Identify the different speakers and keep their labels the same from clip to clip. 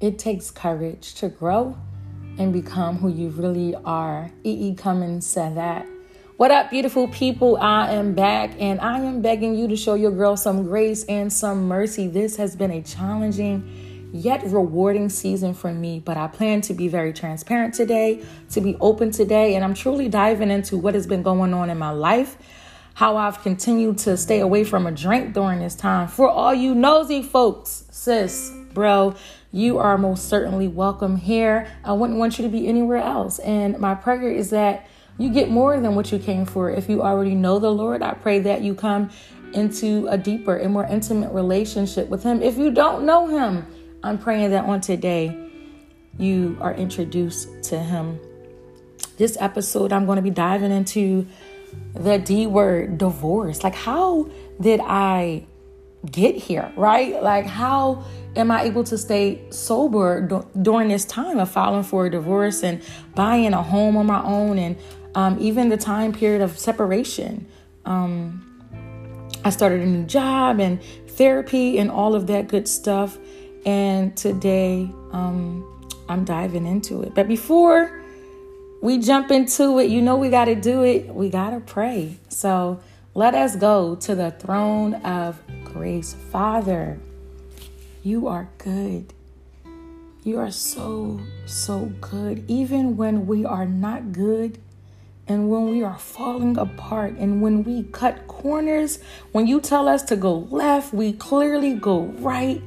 Speaker 1: it takes courage to grow and become who you really are. E.E. Cummings said that. What up, beautiful people? I am back and I am begging you to show your girl some grace and some mercy. This has been a challenging yet rewarding season for me, but I plan to be very transparent today, to be open today, and I'm truly diving into what has been going on in my life, how I've continued to stay away from a drink during this time. For all you nosy folks, sis, bro, you are most certainly welcome here. I wouldn't want you to be anywhere else. And my prayer is that you get more than what you came for. If you already know the Lord, I pray that you come into a deeper and more intimate relationship with Him. If you don't know Him, I'm praying that on today you are introduced to Him. This episode, I'm going to be diving into the D word divorce. Like, how did I get here, right? Like, how am I able to stay sober during this time of filing for a divorce and buying a home on my own and um, even the time period of separation? Um, I started a new job and therapy and all of that good stuff. And today, um, I'm diving into it. But before we jump into it, you know, we got to do it. We got to pray. So let us go to the throne of grace. Father, you are good. You are so, so good. Even when we are not good and when we are falling apart and when we cut corners, when you tell us to go left, we clearly go right.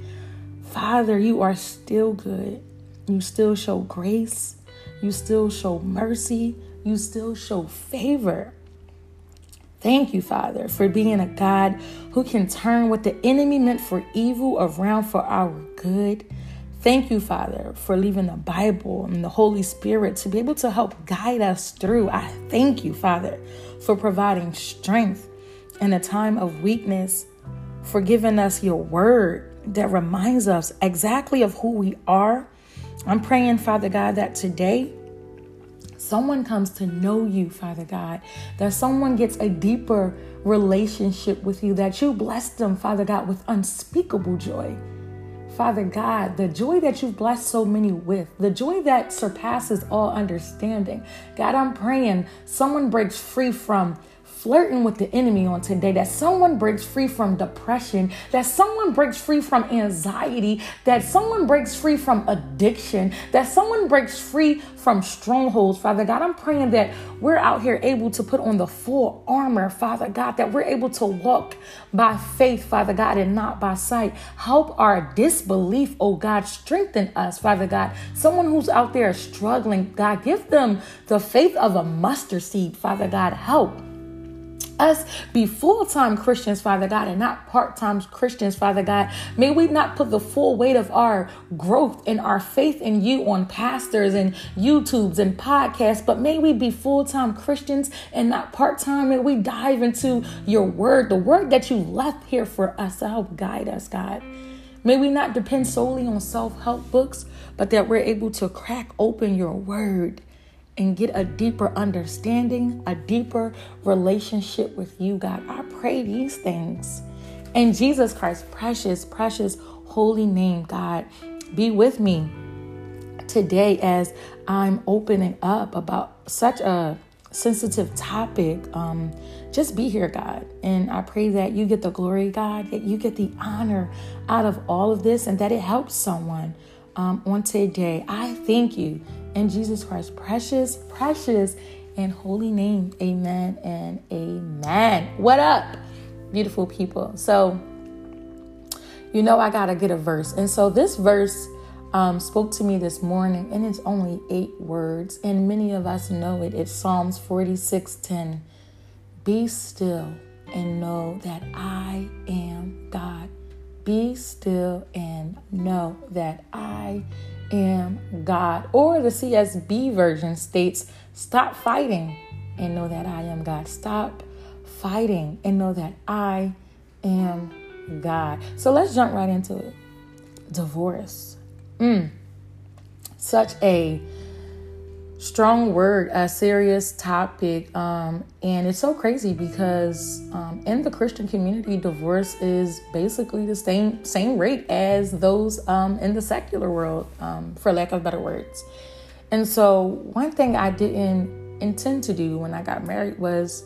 Speaker 1: Father, you are still good. You still show grace. You still show mercy. You still show favor. Thank you, Father, for being a God who can turn what the enemy meant for evil around for our good. Thank you, Father, for leaving the Bible and the Holy Spirit to be able to help guide us through. I thank you, Father, for providing strength in a time of weakness, for giving us your word that reminds us exactly of who we are. I'm praying, Father God, that today someone comes to know you, Father God, that someone gets a deeper relationship with you, that you bless them, Father God, with unspeakable joy. Father God, the joy that you've blessed so many with, the joy that surpasses all understanding. God, I'm praying someone breaks free from flirting with the enemy on today, that someone breaks free from depression, that someone breaks free from anxiety, that someone breaks free from addiction, that someone breaks free from strongholds, Father God. I'm praying that we're out here able to put on the full armor, Father God, that we're able to walk by faith, Father God, and not by sight. Help our disbelief, oh God, strengthen us, Father God. Someone who's out there struggling, God, give them the faith of a mustard seed, Father God. Help us be full time Christians, Father God, and not part time Christians, Father God. May we not put the full weight of our growth and our faith in you on pastors and YouTubes and podcasts, but may we be full time Christians and not part time. May we dive into your word, the word that you left here for us to help guide us, God. May we not depend solely on self help books, but that we're able to crack open your word and get a deeper understanding, a deeper relationship with you, God. I pray these things. In Jesus Christ's precious, precious, holy name, God, be with me today as I'm opening up about such a sensitive topic. Um, just be here, God. And I pray that you get the glory, God, that you get the honor out of all of this and that it helps someone um, on today. I thank you in Jesus Christ's precious, precious, and holy name. Amen and amen. What up, beautiful people? So, you know, I got to get a verse. And so, this verse um, spoke to me this morning, and it's only eight words, and many of us know it. It's Psalms 46 10. Be still and know that I am God. Be still and know that I am God. Or the CSB version states, Stop fighting and know that I am God. Stop fighting and know that I am God. So let's jump right into it. Divorce. Mm. Such a strong word, a serious topic. Um, and it's so crazy because um, in the Christian community, divorce is basically the same same rate as those um, in the secular world, um, for lack of better words. And so, one thing I didn't intend to do when I got married was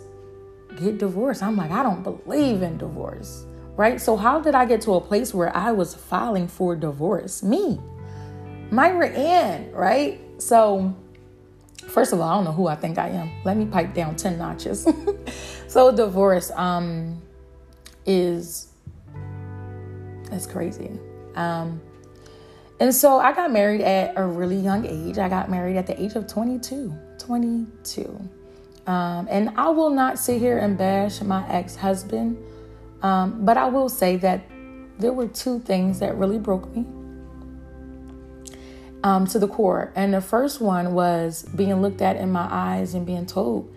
Speaker 1: get divorced. I'm like, I don't believe in divorce, right? So, how did I get to a place where I was filing for divorce? Me, Myra Ann, right? So, first of all, I don't know who I think I am. Let me pipe down 10 notches. so, divorce um, is, it's crazy. Um, and so I got married at a really young age. I got married at the age of 22. 22. Um, and I will not sit here and bash my ex husband, um, but I will say that there were two things that really broke me um, to the core. And the first one was being looked at in my eyes and being told,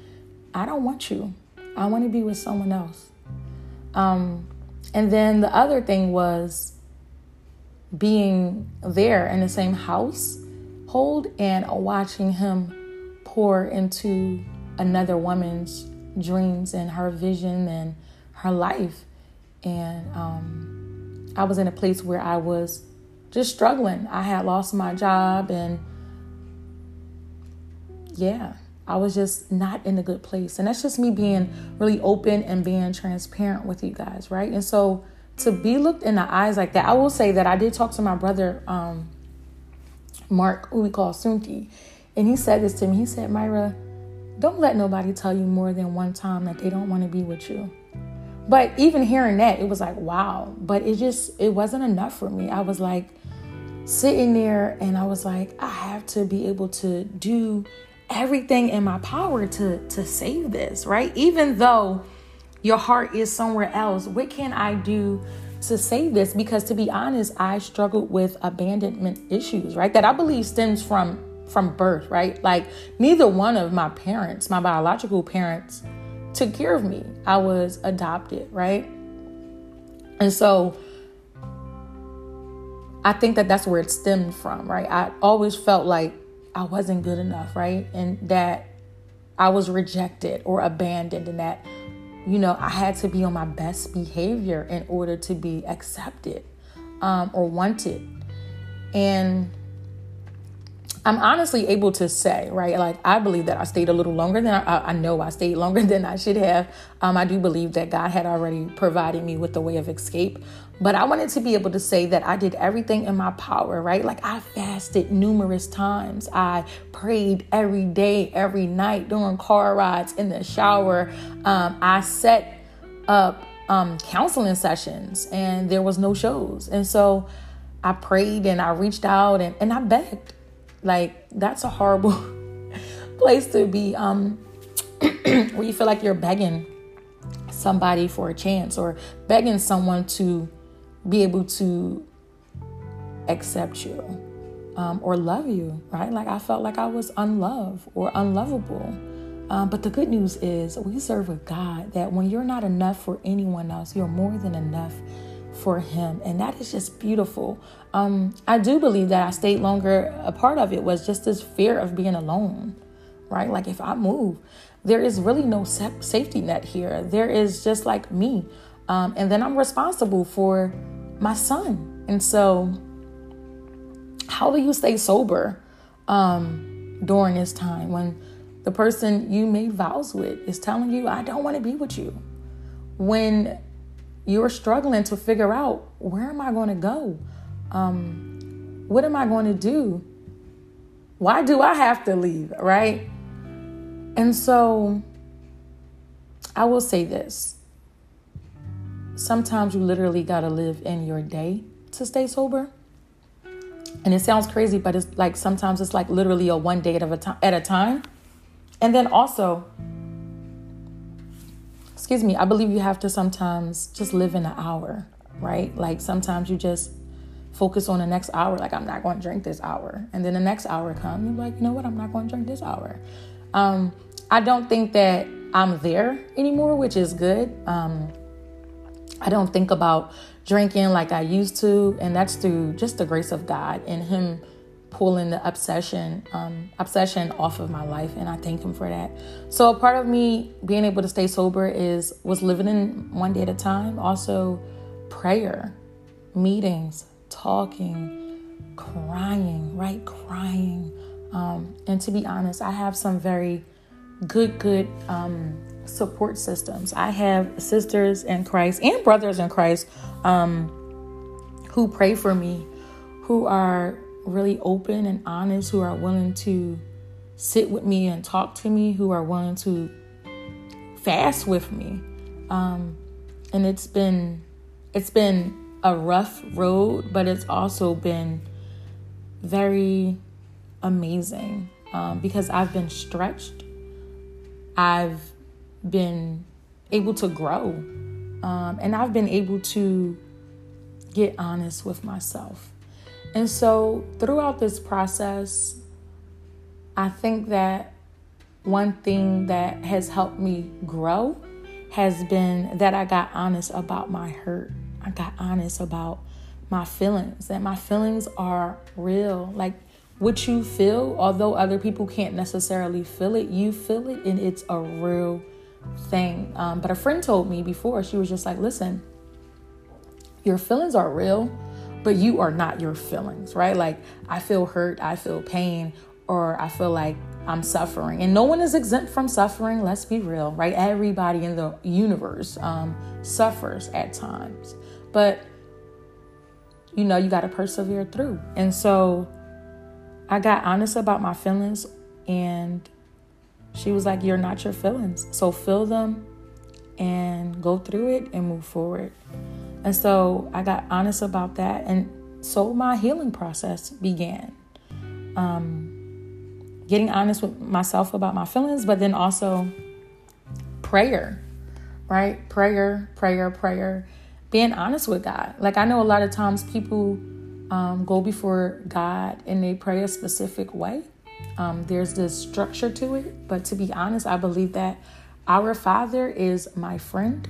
Speaker 1: I don't want you. I want to be with someone else. Um, and then the other thing was being there in the same house hold and watching him pour into another woman's dreams and her vision and her life. And um, I was in a place where I was just struggling. I had lost my job and yeah, I was just not in a good place. And that's just me being really open and being transparent with you guys, right? And so to be looked in the eyes like that, I will say that I did talk to my brother, um, Mark, who we call Sunti, and he said this to me. He said, Myra, don't let nobody tell you more than one time that they don't want to be with you. But even hearing that, it was like, wow. But it just, it wasn't enough for me. I was like, sitting there and I was like, I have to be able to do everything in my power to to save this, right? Even though your heart is somewhere else, what can I do to save this? Because to be honest, I struggled with abandonment issues, right? That I believe stems from from birth, right? Like neither one of my parents, my biological parents, took care of me. I was adopted, right? And so I think that that's where it stemmed from, right? I always felt like I wasn't good enough, right? And that I was rejected or abandoned, and that, you know, I had to be on my best behavior in order to be accepted um, or wanted. And I'm honestly able to say, right? Like, I believe that I stayed a little longer than I, I know I stayed longer than I should have. Um, I do believe that God had already provided me with the way of escape. But I wanted to be able to say that I did everything in my power, right? Like, I fasted numerous times. I prayed every day, every night, during car rides, in the shower. Um, I set up um, counseling sessions, and there was no shows. And so I prayed and I reached out and, and I begged. Like that's a horrible place to be um where you feel like you're begging somebody for a chance or begging someone to be able to accept you um, or love you, right? Like I felt like I was unloved or unlovable. Um, but the good news is we serve a God that when you're not enough for anyone else, you're more than enough for him. And that is just beautiful. Um, I do believe that I stayed longer. A part of it was just this fear of being alone, right? Like if I move, there is really no safety net here. There is just like me. Um, and then I'm responsible for my son. And so, how do you stay sober um, during this time when the person you made vows with is telling you, I don't want to be with you? When you're struggling to figure out where am I going to go? Um, what am I going to do? Why do I have to leave? Right? And so I will say this sometimes you literally got to live in your day to stay sober. And it sounds crazy, but it's like sometimes it's like literally a one day at a time at a time. And then also excuse me, I believe you have to sometimes just live in an hour, right? Like sometimes you just focus on the next hour, like I'm not going to drink this hour. And then the next hour comes, you're like, you know what, I'm not going to drink this hour. Um, I don't think that I'm there anymore, which is good. Um, I don't think about drinking like I used to, and that's through just the grace of God and Him pulling the obsession um, obsession off of my life and i thank him for that. So a part of me being able to stay sober is was living in one day at a time. Also prayer meetings talking crying right? Crying. Um, and to be honest i have some very good good um, support systems. I have sisters in christ and brothers in christ um, who pray for me who are really open and honest, who are willing to sit with me and talk to me, who are willing to fast with me. Um, and it's been it's been a rough road, but it's also been very amazing um, because I've been stretched. I've been able to grow, um, and I've been able to get honest with myself. And so throughout this process, I think that one thing that has helped me grow has been that I got honest about my hurt. I got honest about my feelings, that my feelings are real. Like what you feel, although other people can't necessarily feel it, you feel it and it's a real thing. Um, but a friend told me before, she was just like, listen, your feelings are real but you are not your feelings, right? Like I feel hurt, I feel pain, or I feel like I'm suffering. And no one is exempt from suffering, let's be real, right? Everybody in the universe um, suffers at times. But you know, you got to persevere through. And so I got honest about my feelings, and she was like, You're not your feelings. So feel them and go through it and move forward. And so I got honest about that. And so my healing process began. Um, getting honest with myself about my feelings, but then also prayer, right? Prayer, prayer, prayer. Being honest with God. Like I know a lot of times people um, go before God and they pray a specific way. Um, there's this structure to it, but to be honest, I believe that our Father is my friend.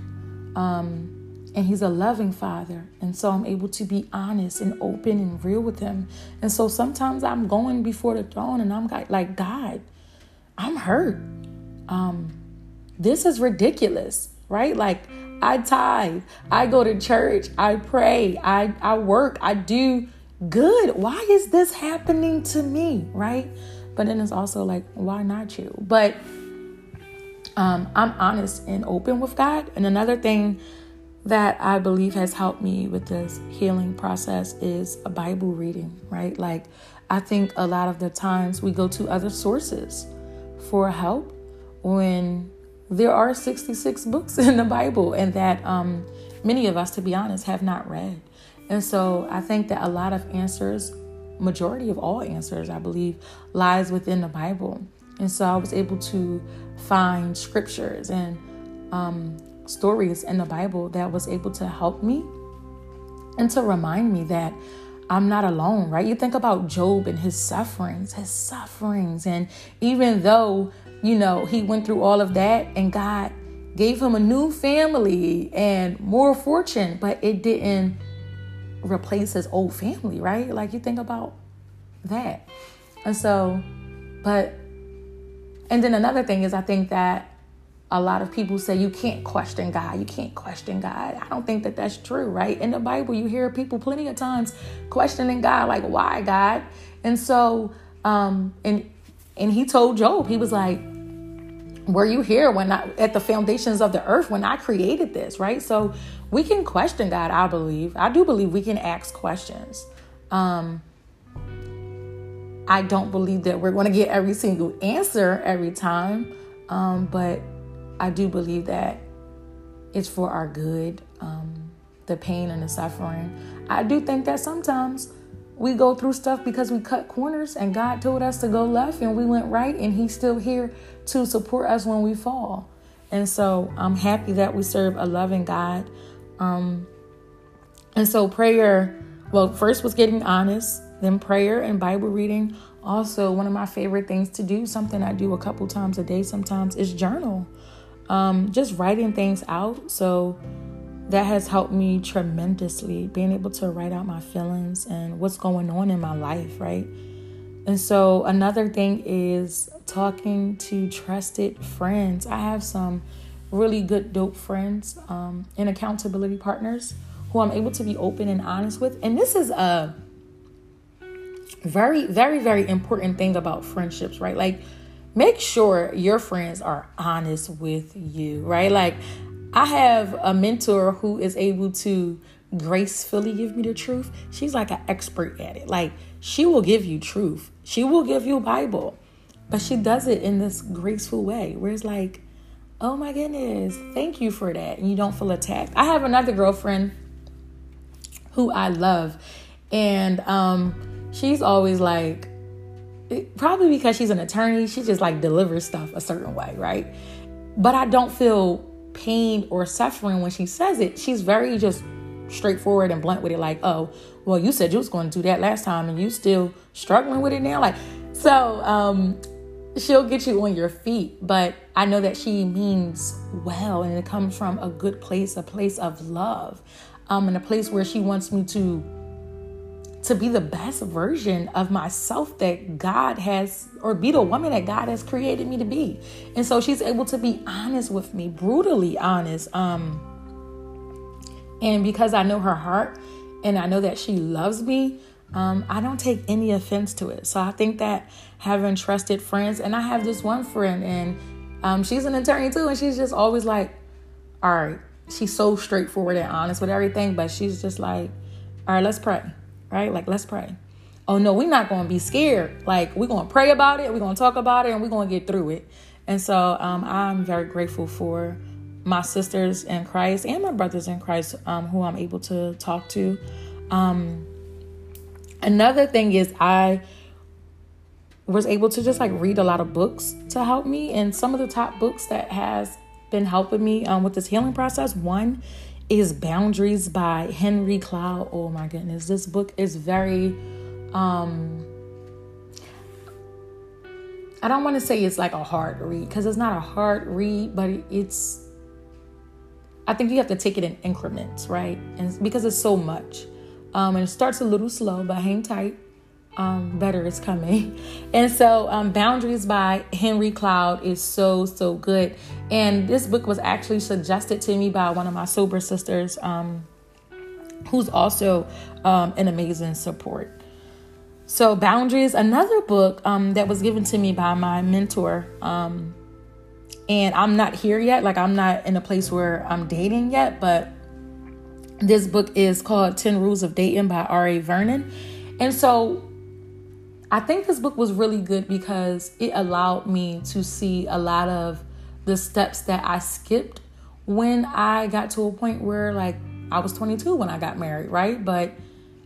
Speaker 1: Um, and he's a loving father. And so I'm able to be honest and open and real with him. And so sometimes I'm going before the throne and I'm like, God, I'm hurt. Um, this is ridiculous, right? Like I tithe, I go to church, I pray, I, I work, I do good. Why is this happening to me? Right? But then it's also like, why not you? But um, I'm honest and open with God. And another thing that I believe has helped me with this healing process is a Bible reading, right? Like, I think a lot of the times we go to other sources for help when there are 66 books in the Bible and that um, many of us, to be honest, have not read. And so I think that a lot of answers, majority of all answers, I believe, lies within the Bible. And so I was able to find scriptures and um, stories in the Bible that was able to help me and to remind me that I'm not alone, right? You think about Job and his sufferings, his sufferings. And even though, you know, he went through all of that and God gave him a new family and more fortune, but it didn't replace his old family, right? Like you think about that. And so, but, and then another thing is, I think that a lot of people say you can't question God. You can't question God. I don't think that that's true, right? In the Bible, you hear people plenty of times questioning God, like, why God? And so, um, and and he told Job, he was like, were you here when I at the foundations of the earth when I created this, right? So we can question God, I believe. I do believe we can ask questions. Um, I don't believe that we're going to get every single answer every time. Um, but I do believe that it's for our good, um, the pain and the suffering. I do think that sometimes we go through stuff because we cut corners and God told us to go left and we went right and He's still here to support us when we fall. And so I'm happy that we serve a loving God. Um, and so prayer, well, first was getting honest, then prayer and Bible reading. Also, one of my favorite things to do, something I do a couple times a day sometimes, is journal um, just writing things out. So that has helped me tremendously, being able to write out my feelings and what's going on in my life, right? And so, another thing is talking to trusted friends. I have some really good, dope friends um, and accountability partners who I'm able to be open and honest with. And this is a very, very, very important thing about friendships, right? Like, make sure your friends are honest with you, right? Like, I have a mentor who is able to gracefully give me the truth. She's like an expert at it. Like, she will give you truth, she will give you Bible, but she does it in this graceful way where it's like, oh my goodness, thank you for that. And you don't feel attacked. I have another girlfriend who I love, and um, she's always like, probably because she's an attorney, she just like delivers stuff a certain way, right? But I don't feel pain or suffering when she says it. She's very just straightforward and blunt with it, like, oh, well, you said you was going to do that last time and you still struggling with it now. Like, so um, she'll get you on your feet, but I know that she means well and it comes from a good place, a place of love, um, and a place where she wants me to to be the best version of myself that God has, or be the woman that God has created me to be. And so she's able to be honest with me, brutally honest. Um, and because I know her heart and I know that she loves me, um, I don't take any offense to it. So I think that having trusted friends, and I have this one friend, and um, she's an attorney too, and she's just always like, all right, she's so straightforward and honest with everything, but she's just like, all right, let's pray, right? Like, let's pray. Oh no, we're not going to be scared. Like, we're going to pray about it, we're going to talk about it, and we're going to get through it. And so um, I'm very grateful for my sisters in Christ and my brothers in Christ um, who I'm able to talk to. Um, another thing is, I was able to just like read a lot of books to help me, and some of the top books that has been helping me um, with this healing process. One is Boundaries by Henry Cloud. Oh my goodness, this book is very. Um, I don't want to say it's like a hard read because it's not a hard read, but it's I think you have to take it in increments, right? And because it's so much. Um, and it starts a little slow, but hang tight. Um, better is coming. And so, um, Boundaries by Henry Cloud is so, so good. And this book was actually suggested to me by one of my sober sisters, um, who's also um, an amazing support. So, Boundaries, another book um, that was given to me by my mentor, um, and I'm not here yet. Like, I'm not in a place where I'm dating yet, but this book is called 10 Rules of Dating by R.A. Vernon. And so I think this book was really good because it allowed me to see a lot of the steps that I skipped when I got to a point where, like, I was 22 when I got married, right? But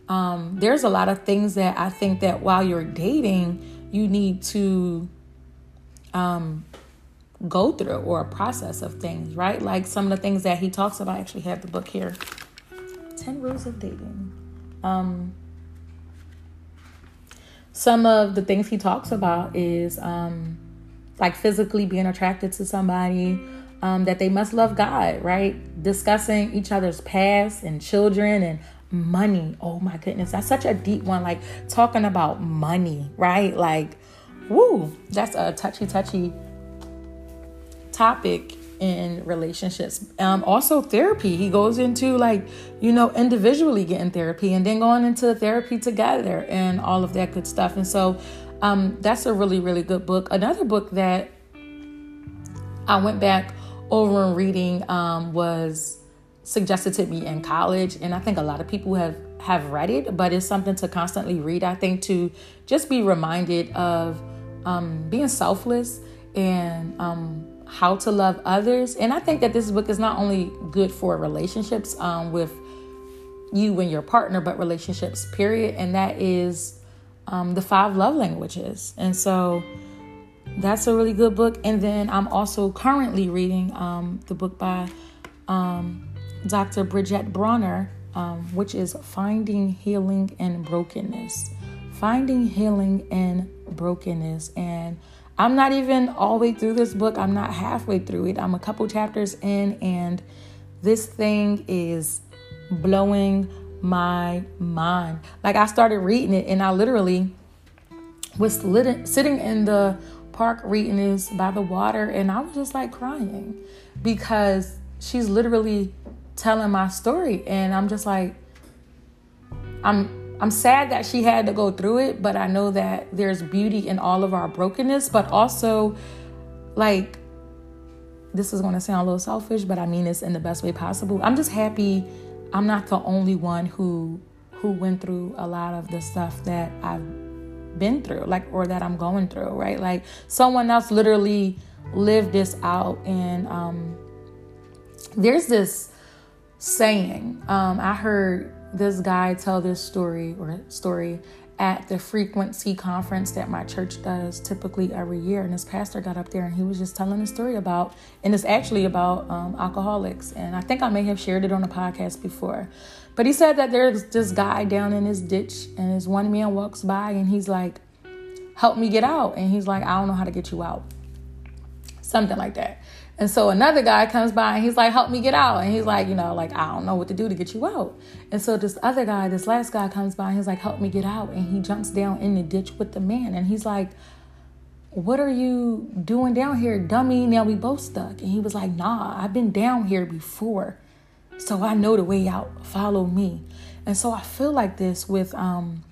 Speaker 1: um, there's a lot of things that I think that while you're dating, you need to um, go through or a process of things, right? Like some of the things that he talks about. I actually have the book here 10 Rules of Dating. Um, some of the things he talks about is um, like physically being attracted to somebody, um, that they must love God, right? Discussing each other's past and children and money. Oh my goodness, that's such a deep one. Like talking about money, right? Like, woo, that's a touchy, touchy topic in relationships. Um, also, therapy. He goes into like, you know, individually getting therapy and then going into therapy together and all of that good stuff. And so, um, that's a really, really good book. Another book that I went back over and reading um, was suggested to me in college, and I think a lot of people have have read it, but it's something to constantly read. I think to just be reminded of um, being selfless and um, how to love others. And I think that this book is not only good for relationships um, with you and your partner, but relationships, period. And that is um, the five love languages. And so that's a really good book. And then I'm also currently reading um, the book by um, Dr. Bridget Bronner, um, which is Finding Healing and Brokenness. Finding Healing and Brokenness. And I'm not even all the way through this book. I'm not halfway through it. I'm a couple chapters in, and this thing is blowing my mind. Like, I started reading it, and I literally was lit- sitting in the park reading this by the water, and I was just like crying because she's literally telling my story, and I'm just like, I'm I'm sad that she had to go through it, but I know that there's beauty in all of our brokenness, but also like this is going to sound a little selfish, but I mean this in the best way possible. I'm just happy I'm not the only one who who went through a lot of the stuff that I've been through, like or that I'm going through, right? Like someone else literally lived this out and um there's this saying um I heard this guy tell this story or story at the frequency conference that my church does typically every year. And this pastor got up there and he was just telling a story about, and it's actually about um, alcoholics. And I think I may have shared it on a podcast before. But he said that there's this guy down in his ditch and this one man walks by and he's like, Help me get out. And he's like, I don't know how to get you out. Something like that. And so another guy comes by and he's like, help me get out. And he's like, you know, like, I don't know what to do to get you out. And so this other guy, this last guy comes by and he's like, help me get out. And he jumps down in the ditch with the man. And he's like, what are you doing down here, dummy? Now we both stuck. And he was like, nah, I've been down here before. So I know the way out. Follow me. And so I feel like this with um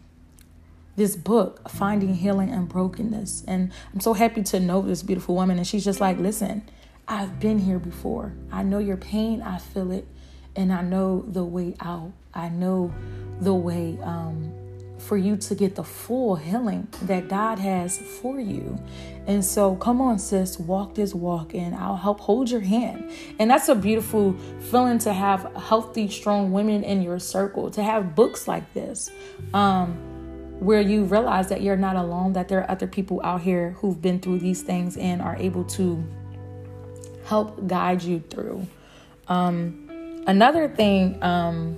Speaker 1: this book, Finding Healing and Brokenness. And I'm so happy to know this beautiful woman. And she's just like, listen, I've been here before. I know your pain, I feel it, and I know the way out. I know the way um, for you to get the full healing that God has for you. And so, come on, sis, walk this walk, and I'll help hold your hand. And that's a beautiful feeling to have healthy, strong women in your circle, to have books like this. Um, where you realize that you're not alone, that there are other people out here who've been through these things and are able to help guide you through. Um, another thing um,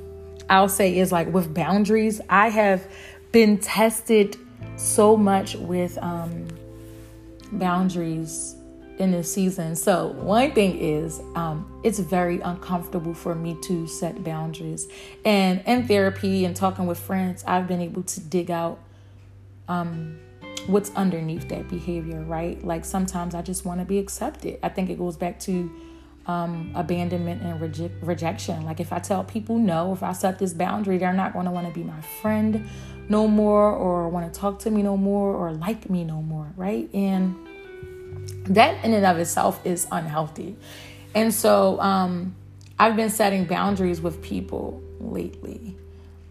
Speaker 1: I'll say is like with boundaries, I have been tested so much with um, boundaries in this season. So, one thing is, um, it's very uncomfortable for me to set boundaries. And in therapy and talking with friends, I've been able to dig out um, what's underneath that behavior, right? Like sometimes I just want to be accepted. I think it goes back to um, abandonment and reje- rejection. Like if I tell people no, if I set this boundary, they're not going to want to be my friend no more or want to talk to me no more or like me no more, right? And that in and of itself is unhealthy. And so um, I've been setting boundaries with people lately,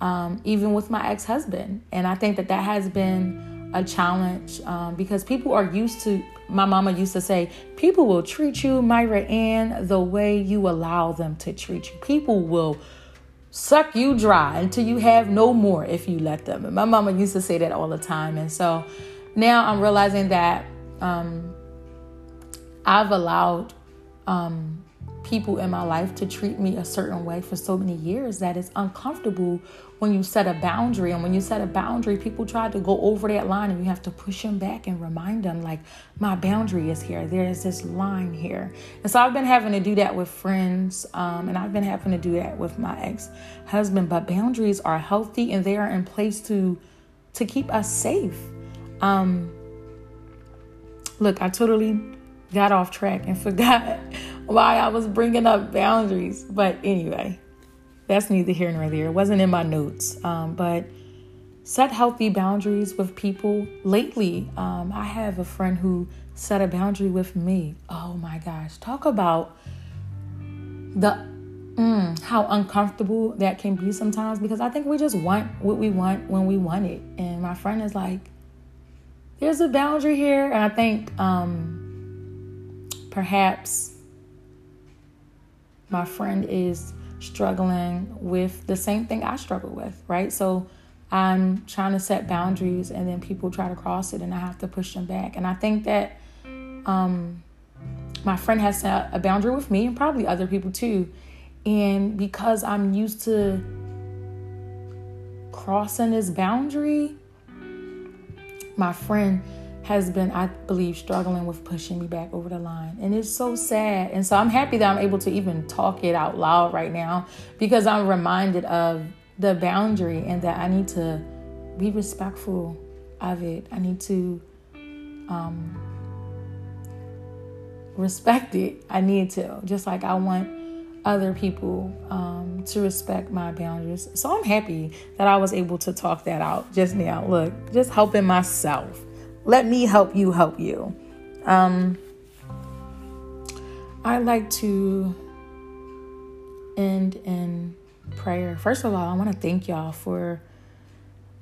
Speaker 1: um, even with my ex husband. And I think that that has been a challenge um, because people are used to my mama used to say people will treat you myra ann the way you allow them to treat you. People will suck you dry until you have no more if you let them. And my mama used to say that all the time. And so now i'm realizing that um, i've allowed um, people in my life to treat me a certain way for so many years that it's uncomfortable when you set a boundary. And when you set a boundary, people try to go over that line and you have to push them back and remind them, like, my boundary is here. There's this line here. And so I've been having to do that with friends um, and I've been having to do that with my ex husband. But boundaries are healthy and they are in place to to keep us safe. Um, look, I totally got off track and forgot why I was bringing up boundaries. But anyway, that's neither here nor there. It wasn't in my notes. Um, but set healthy boundaries with people. Lately, um, I have a friend who set a boundary with me. Oh my gosh. Talk about the Mm, how uncomfortable that can be sometimes because I think we just want what we want when we want it. And my friend is like, there's a boundary here. And I think um, perhaps my friend is struggling with the same thing I struggle with, right? So I'm trying to set boundaries and then people try to cross it and I have to push them back. And I think that um, my friend has set a boundary with me and probably other people too. And because I'm used to crossing this boundary, my friend has been, I believe, struggling with pushing me back over the line. And it's so sad. And so I'm happy that I'm able to even talk it out loud right now because I'm reminded of the boundary and that I need to be respectful of it. I need to um, respect it. I need to, just like I want other people um, to respect my boundaries. So I'm happy that I was able to talk that out just now. Look, just helping myself. Let me help you help you. Um, I like to end in prayer. First of all, I want to thank y'all for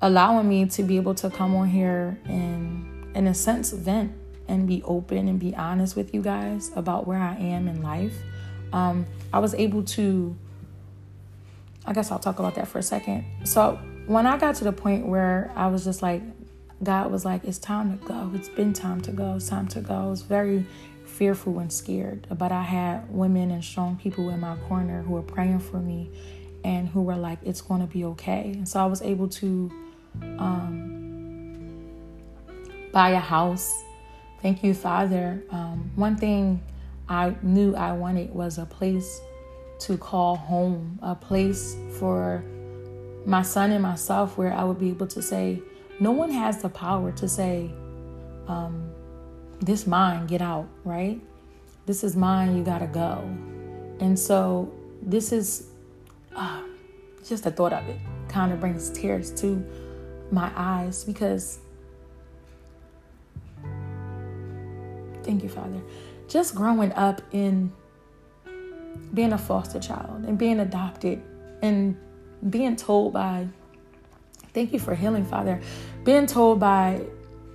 Speaker 1: allowing me to be able to come on here and, in a sense, vent and be open and be honest with you guys about where I am in life. Um, I was able to, I guess I'll talk about that for a second. So, when I got to the point where I was just like, God was like, it's time to go. It's been time to go. It's time to go. I was very fearful and scared. But I had women and strong people in my corner who were praying for me and who were like, it's going to be okay. And so I was able to um, buy a house. Thank you, Father. Um, one thing I knew I wanted was a place to call home, a place for my son and myself where I would be able to say, no one has the power to say, um, this mine, get out, right? This is mine, you gotta go. And so this is uh, just the thought of it kind of brings tears to my eyes because thank you, Father. Just growing up in being a foster child and being adopted and being told by, thank you for healing, Father, being told by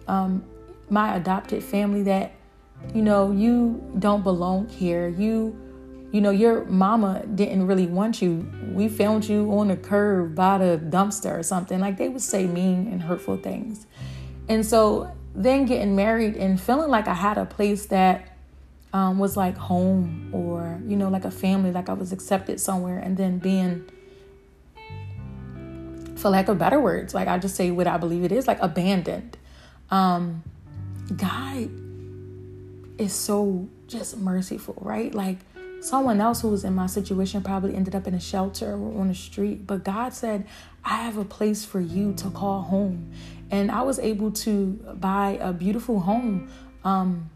Speaker 1: um, my adopted family that, you know, you don't belong here. You, you know, your mama didn't really want you. We found you on the curb by the dumpster or something. Like they would say mean and hurtful things. And so then getting married and feeling like I had a place that um, was like home or, you know, like a family, like I was accepted somewhere, and then being, for lack of better words, like I just say what I believe it is, like abandoned. Um, God is so just merciful, right? Like someone else who was in my situation probably ended up in a shelter or on the street, but God said, I have a place for you to call home. And I was able to buy a beautiful home um,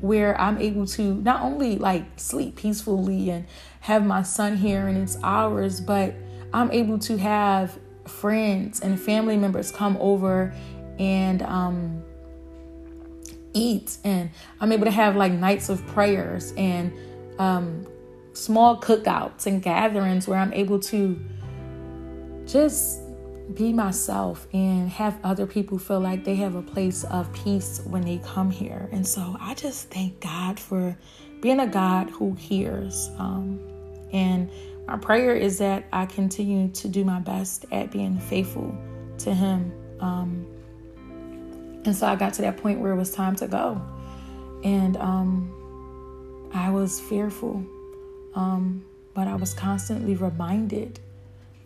Speaker 1: where I'm able to not only like sleep peacefully and have my son here and it's ours, but I'm able to have friends and family members come over and um, eat. And i'm able to have like nights of prayers and um, small cookouts and gatherings where i'm able to just be myself and have other people feel like they have a place of peace when they come here. And so i just thank god for being a god who hears um, and my prayer is that i continue to do my best at being faithful to him. Um, and so I got to that point where it was time to go. And um, I was fearful, um, but I was constantly reminded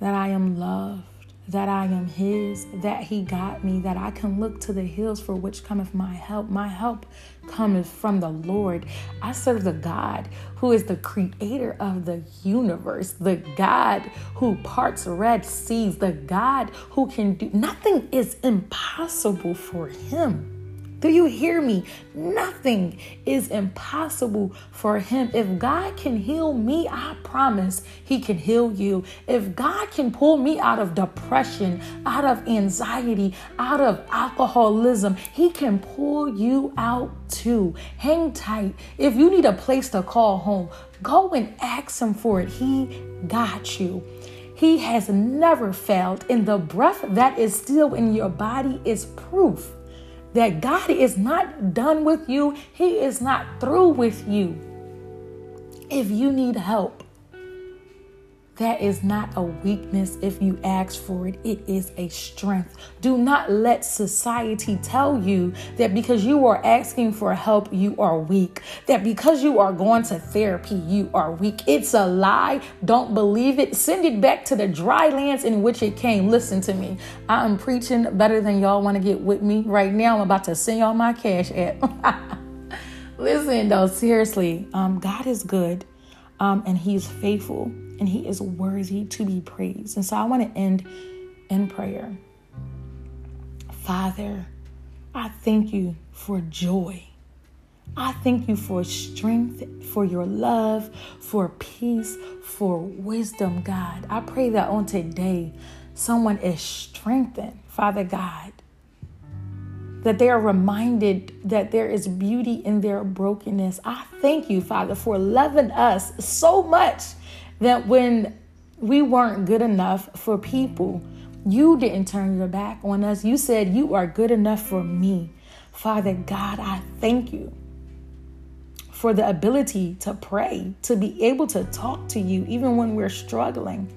Speaker 1: that I am loved that I am His, that He got me, that I can look to the hills for which cometh my help. My help cometh from the Lord. I serve the God who is the creator of the universe, the God who parts red seas, the God who can do nothing is impossible for Him. Do you hear me? Nothing is impossible for him. If God can heal me, I promise he can heal you. If God can pull me out of depression, out of anxiety, out of alcoholism, he can pull you out too. Hang tight. If you need a place to call home, go and ask him for it. He got you. He has never failed, and the breath that is still in your body is proof that God is not done with you, He is not through with you. If you need help, that is not a weakness if you ask for it. It is a strength. Do not let society tell you that because you are asking for help, you are weak. That because you are going to therapy, you are weak. It's a lie. Don't believe it. Send it back to the dry lands in which it came. Listen to me. I'm preaching better than y'all want to get with me. Right now, I'm about to send y'all my cash app. Listen, though, seriously, um, God is good um, and He's faithful and He is worthy to be praised. And so I want to end in prayer. Father, I thank you for joy. I thank you for strength, for your love, for peace, for wisdom, God. I pray that on today, someone is strengthened, Father God, that they are reminded that there is beauty in their brokenness. I thank you, Father, for loving us so much that when we weren't good enough for people, you didn't turn your back on us. You said, You are good enough for me. Father God, I thank you for the ability to pray, to be able to talk to you even when we're struggling.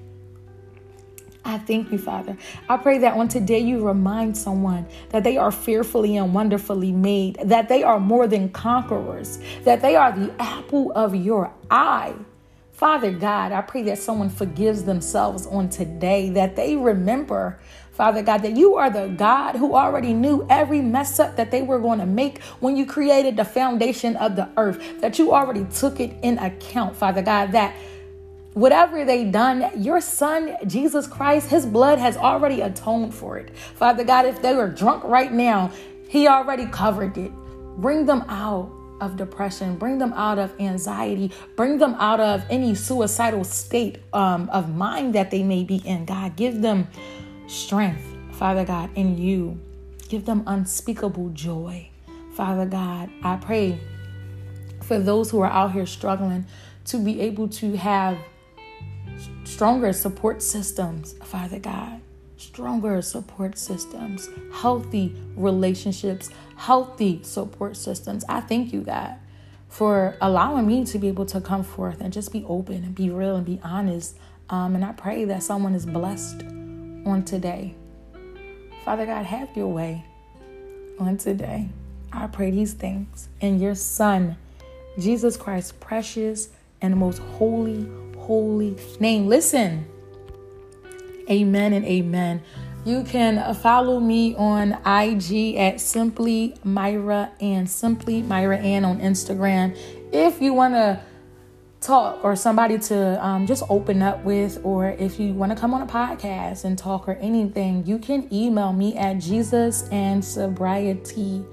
Speaker 1: I thank you, Father. I pray that on today you remind someone that they are fearfully and wonderfully made, that they are more than conquerors, that they are the apple of your eye. Father God, I pray that someone forgives themselves on today, that they remember, Father God, that you are the God who already knew every mess up that they were going to make when you created the foundation of the earth, that you already took it in account, Father God, that whatever they done, your son, Jesus Christ, his blood has already atoned for it. Father God, if they were drunk right now, he already covered it. Bring them out of depression, bring them out of anxiety, bring them out of any suicidal state um, of mind that they may be in. God, give them strength, Father God, in you. Give them unspeakable joy. Father God, I pray for those who are out here struggling to be able to have stronger support systems, Father God stronger support systems, healthy relationships, healthy support systems. I thank you, God, for allowing me to be able to come forth and just be open and be real and be honest. Um, and I pray that someone is blessed on today. Father God, have your way on today. I pray these things in your Son, Jesus Christ, precious and most holy, holy name. Listen. Amen and amen. You can follow me on IG at Simply Myra and Simply Myra Ann on Instagram. If you want to talk or somebody to um, just open up with, or if you want to come on a podcast and talk or anything, you can email me at Jesus and Sobriety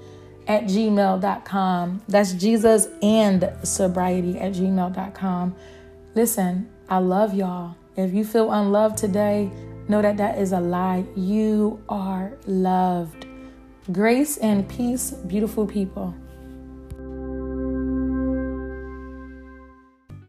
Speaker 1: at gmail.com. That's Jesus and Sobriety at gmail.com. Listen, I love y'all. If you feel unloved today, know that that is a lie. You are loved. Grace and peace, beautiful people.